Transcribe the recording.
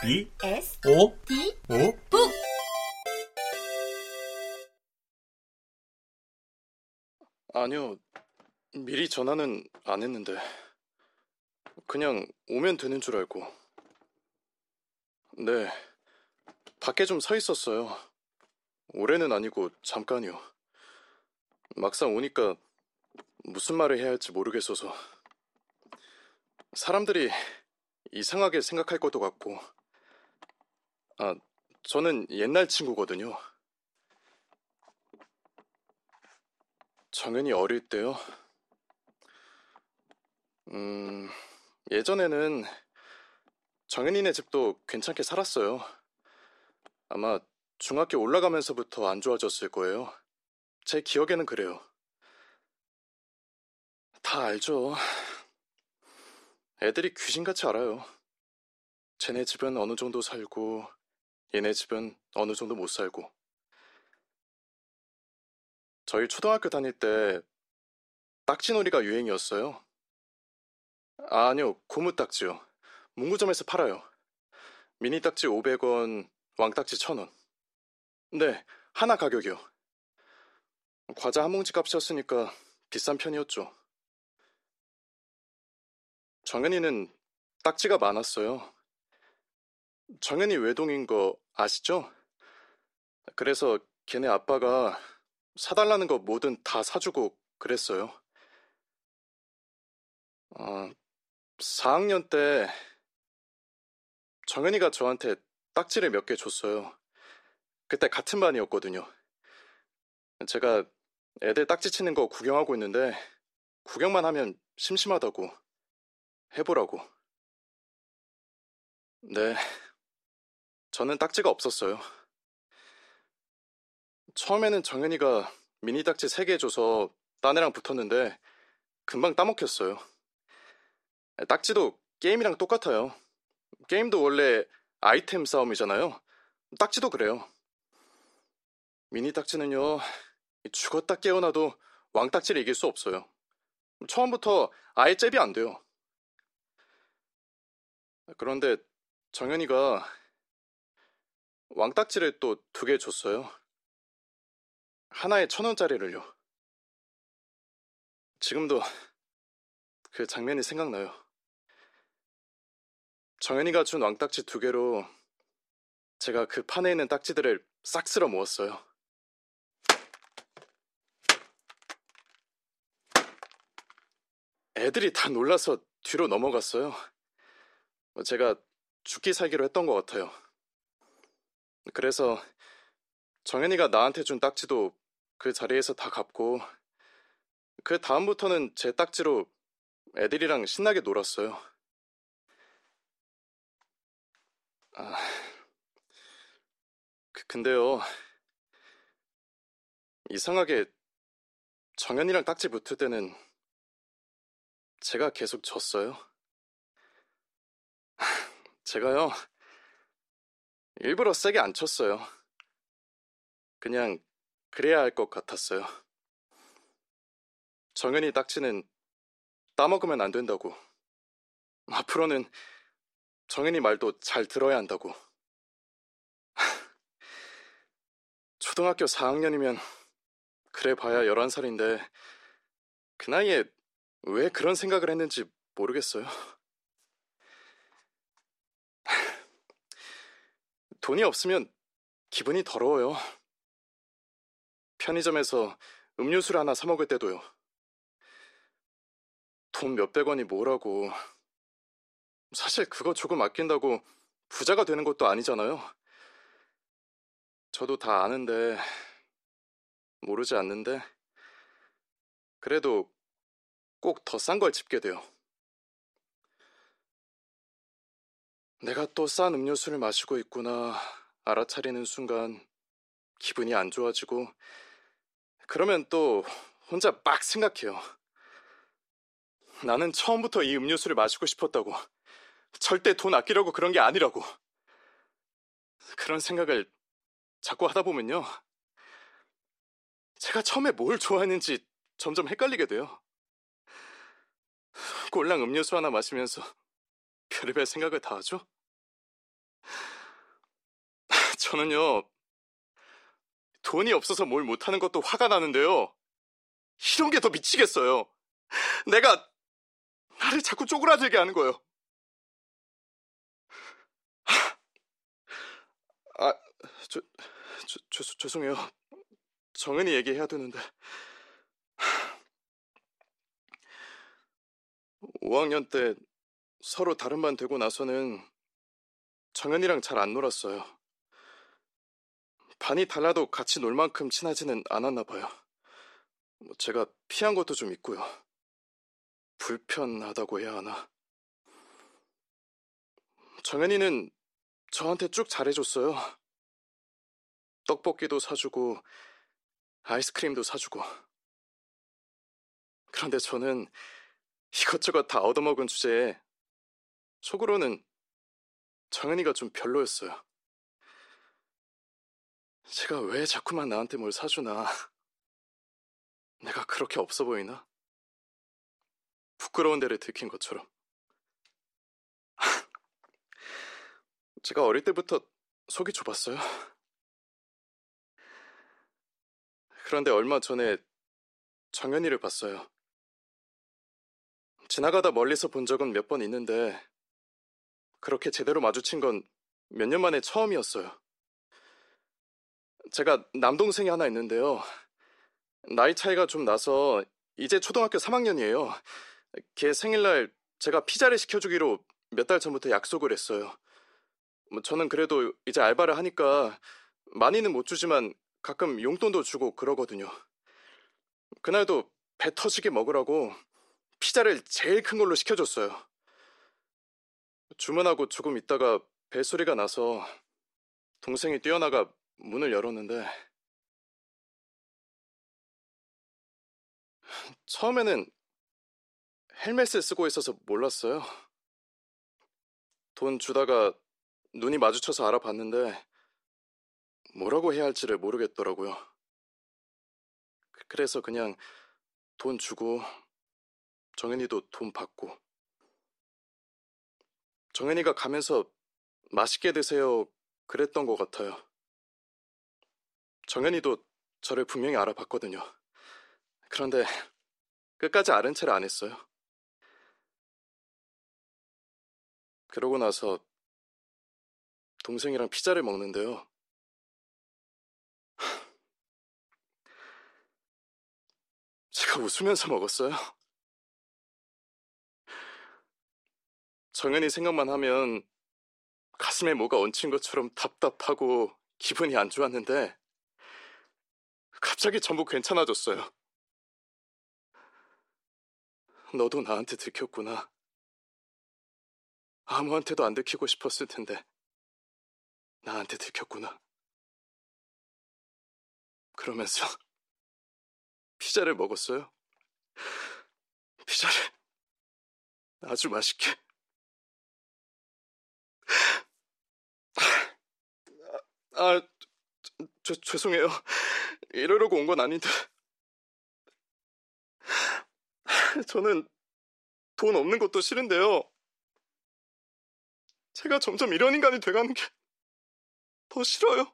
B S O D O 북 아니요. 미리 전화는 안 했는데. 그냥 오면 되는 줄 알고. 네. 밖에 좀 서 있었어요. 오래는 아니고 잠깐이요. 막상 오니까 무슨 말을 해야 할지 모르겠어서. 사람들이 이상하게 생각할 것도 같고. 아, 저는 옛날 친구거든요. 정연이 어릴 때요? 음, 예전에는 정연이네 집도 괜찮게 살았어요. 아마 중학교 올라가면서부터 안 좋아졌을 거예요. 제 기억에는 그래요. 다 알죠. 애들이 귀신같이 알아요. 쟤네 집은 어느 정도 살고, 얘네 집은 어느 정도 못 살고. 저희 초등학교 다닐 때 딱지놀이가 유행이었어요. 아, 아니요, 고무 딱지요. 문구점에서 팔아요. 미니 딱지 500원, 왕딱지 1000원. 네, 하나 가격이요. 과자 한 봉지 값이었으니까 비싼 편이었죠. 정연이는 딱지가 많았어요. 정연이 외동인 거 아시죠? 그래서 걔네 아빠가 사달라는 거 뭐든 다 사주고 그랬어요. 어, 4학년 때 정연이가 저한테 딱지를 몇 개 줬어요. 그때 같은 반이었거든요. 제가 애들 딱지 치는 거 구경하고 있는데 구경만 하면 심심하다고 해보라고. 네, 저는 딱지가 없었어요. 처음에는 정현이가 미니 딱지 3개 줘서 딴 애랑 붙었는데 금방 따먹혔어요. 딱지도 게임이랑 똑같아요. 게임도 원래 아이템 싸움이잖아요. 딱지도 그래요. 미니 딱지는요, 죽었다 깨어나도 왕딱지를 이길 수 없어요. 처음부터 아예 잽이 안 돼요. 그런데 정현이가 왕딱지를 또 두 개 줬어요. 하나에 천 원짜리를요. 지금도 그 장면이 생각나요. 정현이가 준 왕딱지 두 개로 제가 그 판에 있는 딱지들을 싹 쓸어 모았어요. 애들이 다 놀라서 뒤로 넘어갔어요. 제가 죽기 살기로 했던 것 같아요. 그래서 정현이가 나한테 준 딱지도 그 자리에서 다 갚고 그 다음부터는 제 딱지로 애들이랑 신나게 놀았어요. 아, 그, 근데요. 이상하게 정현이랑 딱지 붙을 때는 제가 계속 졌어요. 제가요. 일부러 세게 안 쳤어요. 그냥 그래야 할 것 같았어요. 정현이 딱지는 따먹으면 안 된다고. 앞으로는 정현이 말도 잘 들어야 한다고. 초등학교 4학년이면 그래 봐야 11살인데 그 나이에 왜 그런 생각을 했는지 모르겠어요. 돈이 없으면 기분이 더러워요. 편의점에서 음료수를 하나 사 먹을 때도요. 돈 몇백 원이 뭐라고. 사실 그거 조금 아낀다고 부자가 되는 것도 아니잖아요. 저도 다 아는데, 모르지 않는데, 그래도 꼭 더 싼 걸 집게 돼요. 내가 또 싼 음료수를 마시고 있구나 알아차리는 순간 기분이 안 좋아지고 그러면 또 혼자 막 생각해요. 나는 처음부터 이 음료수를 마시고 싶었다고. 절대 돈 아끼려고 그런 게 아니라고. 그런 생각을 자꾸 하다 보면요. 제가 처음에 뭘 좋아했는지 점점 헷갈리게 돼요. 꼴랑 음료수 하나 마시면서 별의별 생각을 다 하죠? 저는요, 돈이 없어서 뭘 못하는 것도 화가 나는데요. 이런 게 더 미치겠어요. 내가 나를 자꾸 쪼그라들게 하는 거예요. 아, 저, 저, 저, 죄송해요. 정은이 얘기해야 되는데. 5학년 때 서로 다른 반 되고 나서는 정은이랑 잘 안 놀았어요. 반이 달라도 같이 놀 만큼 친하지는 않았나 봐요. 뭐 제가 피한 것도 좀 있고요. 불편하다고 해야 하나. 정은이는 저한테 쭉 잘해줬어요. 떡볶이도 사주고, 아이스크림도 사주고. 그런데 저는 이것저것 다 얻어먹은 주제에 속으로는 정은이가 좀 별로였어요. 제가 왜 자꾸만 나한테 뭘 사주나. 내가 그렇게 없어 보이나? 부끄러운 데를 들킨 것처럼. 제가 어릴 때부터 속이 좁았어요. 그런데 얼마 전에 정연이를 봤어요. 지나가다 멀리서 본 적은 몇 번 있는데 그렇게 제대로 마주친 건 몇 년 만에 처음이었어요. 제가 남동생이 하나 있는데요. 나이 차이가 좀 나서 이제 초등학교 3학년이에요. 걔 생일날 제가 피자를 시켜주기로 몇 달 전부터 약속을 했어요. 뭐 저는 그래도 이제 알바를 하니까 많이는 못 주지만 가끔 용돈도 주고 그러거든요. 그날도 배 터지게 먹으라고 피자를 제일 큰 걸로 시켜줬어요. 주문하고 조금 있다가 벨소리가 나서 동생이 뛰어나가 문을 열었는데 처음에는 헬멧을 쓰고 있어서 몰랐어요. 돈 주다가 눈이 마주쳐서 알아봤는데 뭐라고 해야 할지를 모르겠더라고요. 그래서 그냥 돈 주고 정현이도 돈 받고 정현이가 가면서 맛있게 드세요 그랬던 것 같아요. 정현이도 저를 분명히 알아봤거든요. 그런데 끝까지 아는 체를 안 했어요. 그러고 나서 동생이랑 피자를 먹는데요. 제가 웃으면서 먹었어요. 정연이 생각만 하면 가슴에 뭐가 얹힌 것처럼 답답하고 기분이 안 좋았는데 갑자기 전부 괜찮아졌어요. 너도 나한테 들켰구나. 아무한테도 안 들키고 싶었을 텐데 나한테 들켰구나. 그러면서 피자를 먹었어요. 피자를 아주 맛있게. 아, 저, 죄송해요. 이러려고 온 건 아닌데. 저는 돈 없는 것도 싫은데요. 제가 점점 이런 인간이 돼가는 게 더 싫어요.